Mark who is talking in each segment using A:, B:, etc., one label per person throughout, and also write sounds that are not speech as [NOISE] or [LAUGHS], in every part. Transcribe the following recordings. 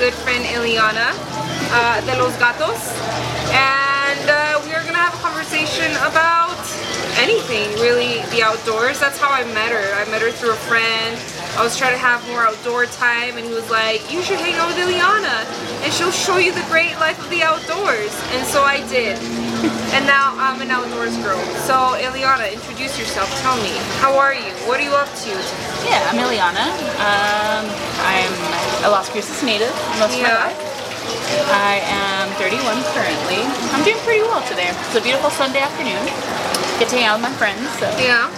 A: good friend Iliana uh, de los Gatos, and uh, we are gonna have a conversation about anything really, the outdoors. That's how I met her. I met her through a friend. I was trying to have more outdoor time, and he was like, "You should hang out with Iliana, and she'll show you the great life of the outdoors." And so I did. And now I'm an outdoors girl. So Iliana, introduce yourself. Tell me, how are you? What are you up to?
B: Yeah, I'm Iliana. Um, I'm a Las Cruces native most of my
A: Yeah.
B: life. I am 31 currently. I'm doing pretty well today. It's a beautiful Sunday afternoon. Get to hang out with my friends. So
A: Yeah.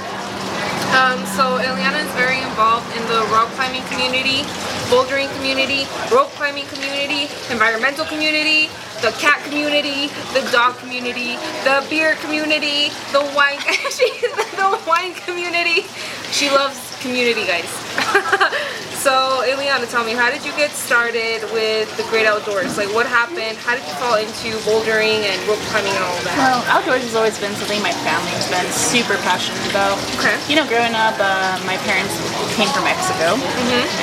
A: Um, so Iliana is very involved in the rock climbing community, bouldering community, rope climbing community, environmental community, the cat community, the dog community, the beer community, the wine [LAUGHS] she, the wine community. She loves community, guys. [LAUGHS] so Iliana, tell me, how did you get started with the great outdoors? Like, what happened? How did you fall into bouldering and rope climbing and all that?
B: Well, outdoors has always been something my family's been super passionate about.
A: Okay.
B: You know, growing up, uh, my parents came from Mexico,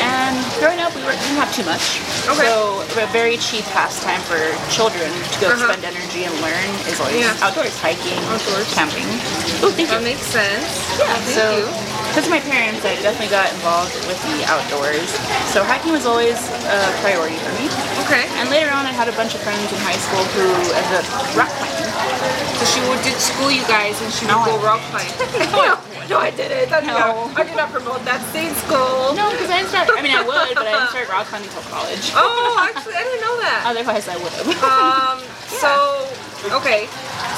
B: and growing up, we were, didn't have too much.
A: Mm-hmm. Okay.
B: So, a very cheap pastime for children to go
A: Uh-huh.
B: spend energy and learn is always
A: Yeah.
B: outdoors, hiking,
A: Outdoors.
B: camping. Oh, thank
A: That
B: you.
A: makes sense.
B: Yeah,
A: Thank
B: so
A: you.
B: Because of my parents, I definitely got involved with the outdoors. So hiking was always a priority for me.
A: Okay.
B: And later on, I had a bunch of friends in high school who ended up rock climbing.
A: So she would did school you guys and she would
B: No,
A: go
B: I-
A: rock climbing. [LAUGHS] no, no, I didn't. I did,
B: No.
A: not, I did not promote that. In school.
B: No, because I didn't start. I mean, I would, but I didn't start rock climbing until college.
A: Oh, actually, I didn't know that. [LAUGHS]
B: Otherwise, I would have.
A: Um, [LAUGHS] so, okay.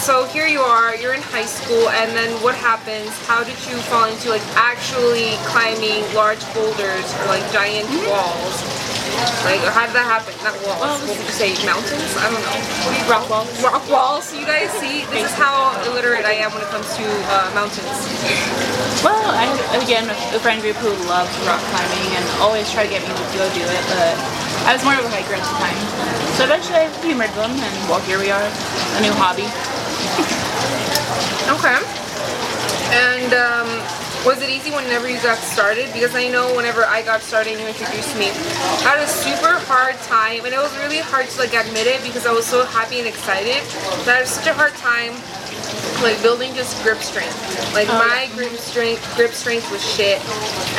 A: So here you are, you're in high school, and then what happens? How did you fall into like actually climbing large boulders or like giant walls? Like, how did that happen? Not walls.
B: Well,
A: what would you say? Mountains? I don't know. What do you
B: rock walls.
A: rock walls. You guys see, this is how illiterate I am when it comes to uh, mountains.
B: Well, I had, again, a friend group who loved rock climbing and always tried to get me to go do it, but I was more of a hiker at the time. So eventually I humored them, and well, here we are, a new hobby. [LAUGHS]
A: Okay. And um, was it easy whenever you got started? Because I know whenever I got started you introduced me, I had a super hard time, and it was really hard to like admit it because I was so happy and excited. That I had such a hard time like building just grip strength. Like
B: Oh,
A: my grip strength, grip strength was shit.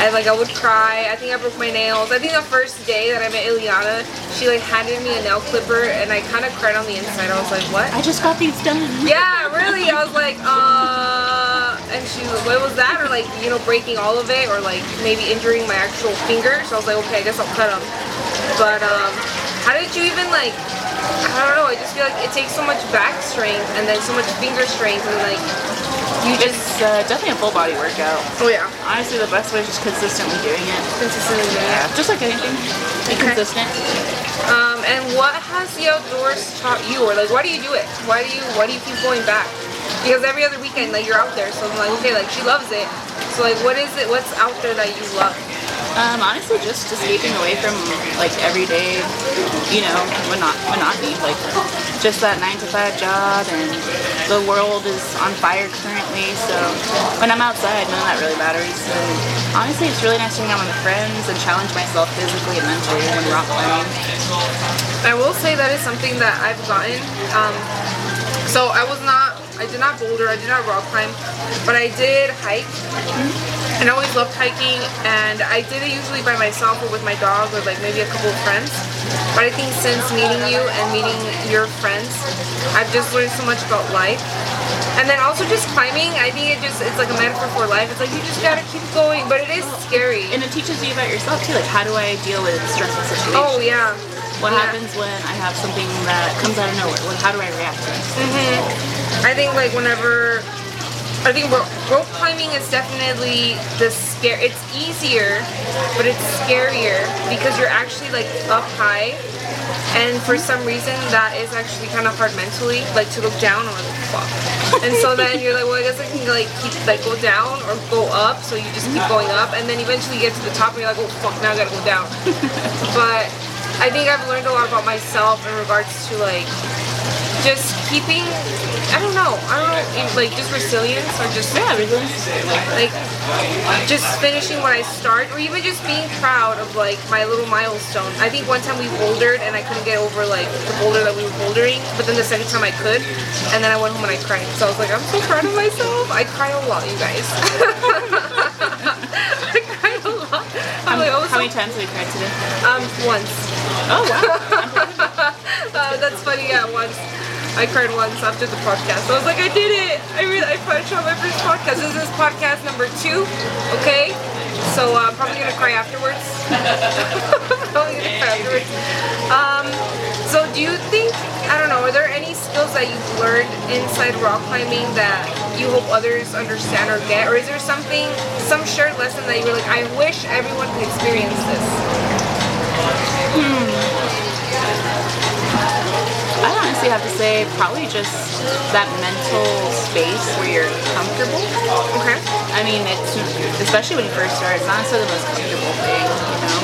A: I like I would cry. I think I broke my nails. I think the first day that I met Iliana, she like handed me a nail clipper, and I kind of cried on the inside. I was like, what?
B: I just got these done.
A: Yeah, really. I was like, uh, and she was, like, what was that? Or like, you know, breaking all of it, or like maybe injuring my actual fingers. So I was like, okay, I guess I'll cut them. But um, how did you even like? I don't know. I just feel like it takes so much back strength and then so much finger strength and like you just.
B: It's uh, definitely a full body workout.
A: Oh yeah,
B: Honestly, the best way is just consistently doing it.
A: consistently doing it.
B: Just like anything, be
A: Okay.
B: consistent.
A: Um, and what has the outdoors taught you, or like, why do you do it? Why do you why do you keep going back? Because every other weekend, like you're out there, so I'm like, okay, like she loves it. So like, what is it? What's out there that you love?
B: Um, honestly, just escaping away from like everyday, you know, monot- monotony. Like just that nine to five job, and the world is on fire currently. So when I'm outside, none of that really matters. And honestly, it's really nice to hang out with friends and challenge myself physically and mentally when rock climbing.
A: I will say that is something that I've gotten. Um, so I was not, I did not boulder, I did not rock climb, but I did hike. And I always loved hiking, and I did it usually by myself or with my dog or like maybe a couple of friends. But I think since meeting you and meeting your friends, I've just learned so much about life. And then also just climbing, I think it just it's like a metaphor for life. It's like you just gotta keep going, but it is scary.
B: And it teaches you about yourself too. Like, how do I deal with stressful situations?
A: Oh yeah.
B: What
A: Yeah.
B: happens when I have something that comes out of nowhere? Like, how do I react to it? Mm-hmm.
A: I think like whenever I think ro- rope climbing is definitely the scare. It's easier, but it's scarier because you're actually like up high, and for some reason that is actually kind of hard mentally, like to look down or like fuck. And so then you're like, well, I guess I can like keep like go down or go up. So you just keep going up, and then eventually you get to the top, and you're like, oh fuck, now I gotta go down. [LAUGHS] but I think I've learned a lot about myself in regards to like just keeping I don't know. I don't know. Like just resilience or just
B: Yeah, resilience.
A: like just finishing what I start, or even just being proud of like my little milestone. I think one time we bouldered and I couldn't get over like the boulder that we were bouldering, but then the second time I could, and then I went home and I cried. So I was like, I'm so proud of myself. I cry a lot, you guys. [LAUGHS] I cry a lot. I'm like, oh,
B: How
A: so,
B: many times have you cried today?
A: um, once.
B: Oh wow. [LAUGHS]
A: Uh, that's funny. Yeah, once. I cried once after the podcast. I was like, I did it. I really, I finished on my first podcast. This is podcast number two. Okay. So uh, I'm probably gonna cry afterwards. [LAUGHS] probably gonna cry afterwards. Um, so do you think? I don't know. Are there any skills that you've learned inside rock climbing that you hope others understand or get, or is there something, some shared lesson that you were like, I wish everyone could experience this?
B: I honestly have to say probably just that mental space where you're comfortable.
A: Okay.
B: I mean, it's especially when you first start, it's not necessarily the most comfortable thing, you know.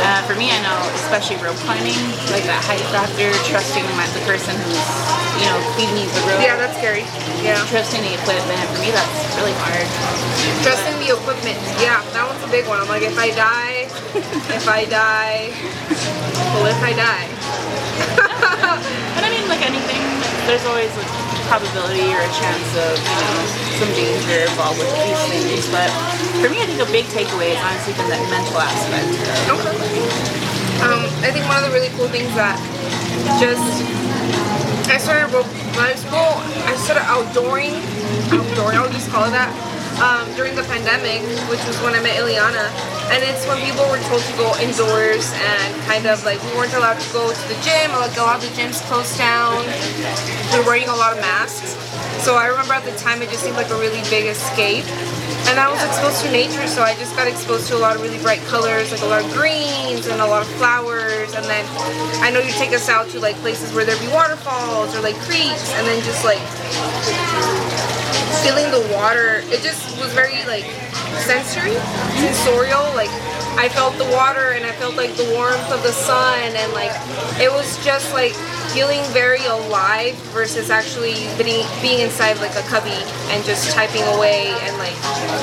B: Uh, for me, I know, especially rope climbing, like that height factor, trusting my, the person who's, you know, feeding you the rope,
A: Yeah, that's scary. Yeah.
B: trusting the equipment. For me, that's really hard.
A: Trusting the equipment. Yeah, that one's a big one. I'm like, if I die, if I die, well, if I die. [LAUGHS]
B: there's always a probability or a chance of, you know, some danger involved with these things. But for me, I think a big takeaway is honestly been that mental aspect.
A: Okay. Um, I think one of the really cool things that just I started I I started outdooring, outdooring. I'll just call it that. Um, during the pandemic, which was when I met Iliana, and it's when people were told to go indoors and kind of like we weren't allowed to go to the gym. Like a lot of the gyms closed down. We were wearing a lot of masks. So I remember at the time it just seemed like a really big escape. And I was exposed to nature, so I just got exposed to a lot of really bright colors, like a lot of greens and a lot of flowers. And then I know you take us out to like places where there be waterfalls or like creeks, and then just like feeling the water. It just was very like sensory, sensorial. Like I felt the water and I felt like the warmth of the sun, and like it was just like feeling very alive versus actually being, being inside like a cubby and just typing away and like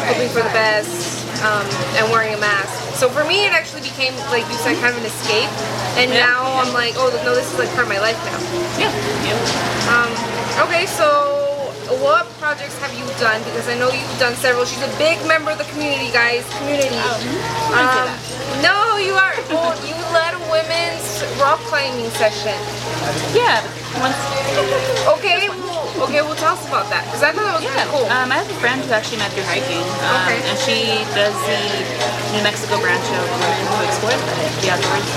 A: hoping for the best um, and wearing a mask. So for me, it actually became like you said, kind of an escape. And
B: Yeah.
A: now I'm like, oh no, this is like part of my life now.
B: Yeah. yeah.
A: Um, okay, so what projects have you done? Because I know you've done several. She's a big member of the community, guys. Community.
B: Oh,
A: Um, no, you are. Well, you led a women's rock climbing session.
B: Yeah. Once.
A: Okay, well, okay, well, tell us about that because I thought that was
B: Yeah.
A: cool.
B: Um, I have a friend who actually met through hiking, um,
A: Okay.
B: and she does the New Mexico branch of Women Who Explore the, the Outdoors.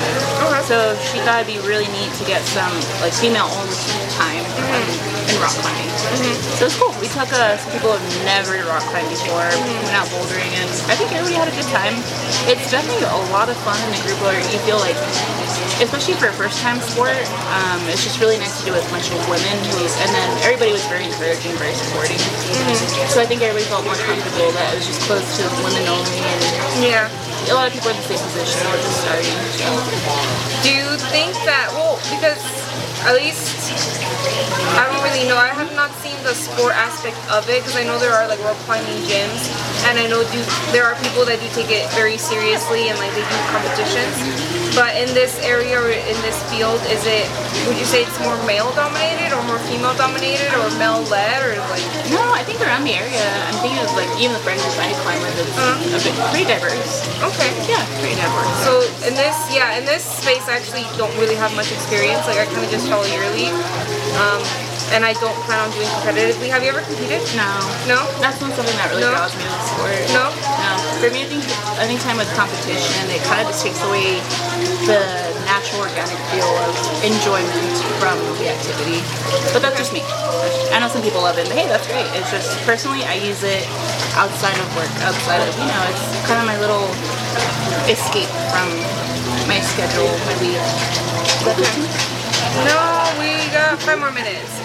A: Okay.
B: So she thought it'd be really neat to get some like female-owned time
A: Mm-hmm.
B: In rock climbing. So it's cool. We took uh, some people who've never rock climbed before,
A: Mm-hmm.
B: went out bouldering, and I think everybody had a good time. It's definitely a lot of fun in a group where you feel like, especially for a first-time sport, um, it's just really nice to do with a bunch of women who, and then everybody was very encouraging, very supporting. So I think everybody felt more comfortable that it was just close to women only, and
A: yeah.
B: A lot of people are in the same position, we're just starting.
A: Do you think that, well, because at least I don't really know. I have not seen the sport aspect of it because I know there are like rock climbing gyms, and I know do there are people that do take it very seriously and like they do competitions. But in this area or in this field, is it? Would you say it's more male dominated or more female dominated or male led or like?
B: No, I think around the area, I'm thinking of like even the friends I climb with, it's a bit pretty diverse.
A: Okay.
B: Yeah, pretty diverse.
A: So in this, yeah, in this space, I actually don't really have much experience. Like I kind of just follow yearly, um, and I don't plan on doing competitively. Have you ever competed?
B: No.
A: No.
B: That's not something that really
A: No?
B: draws me to the sport.
A: No?
B: For me, I think anytime with competition, it kind of just takes away the natural, organic feel of enjoyment from the activity. But that's just me. I know some people love it, but hey, that's great. It's just personally, I use it outside of work, outside of you know, it's kind of my little escape from my schedule, my week.
A: No, we got five more minutes.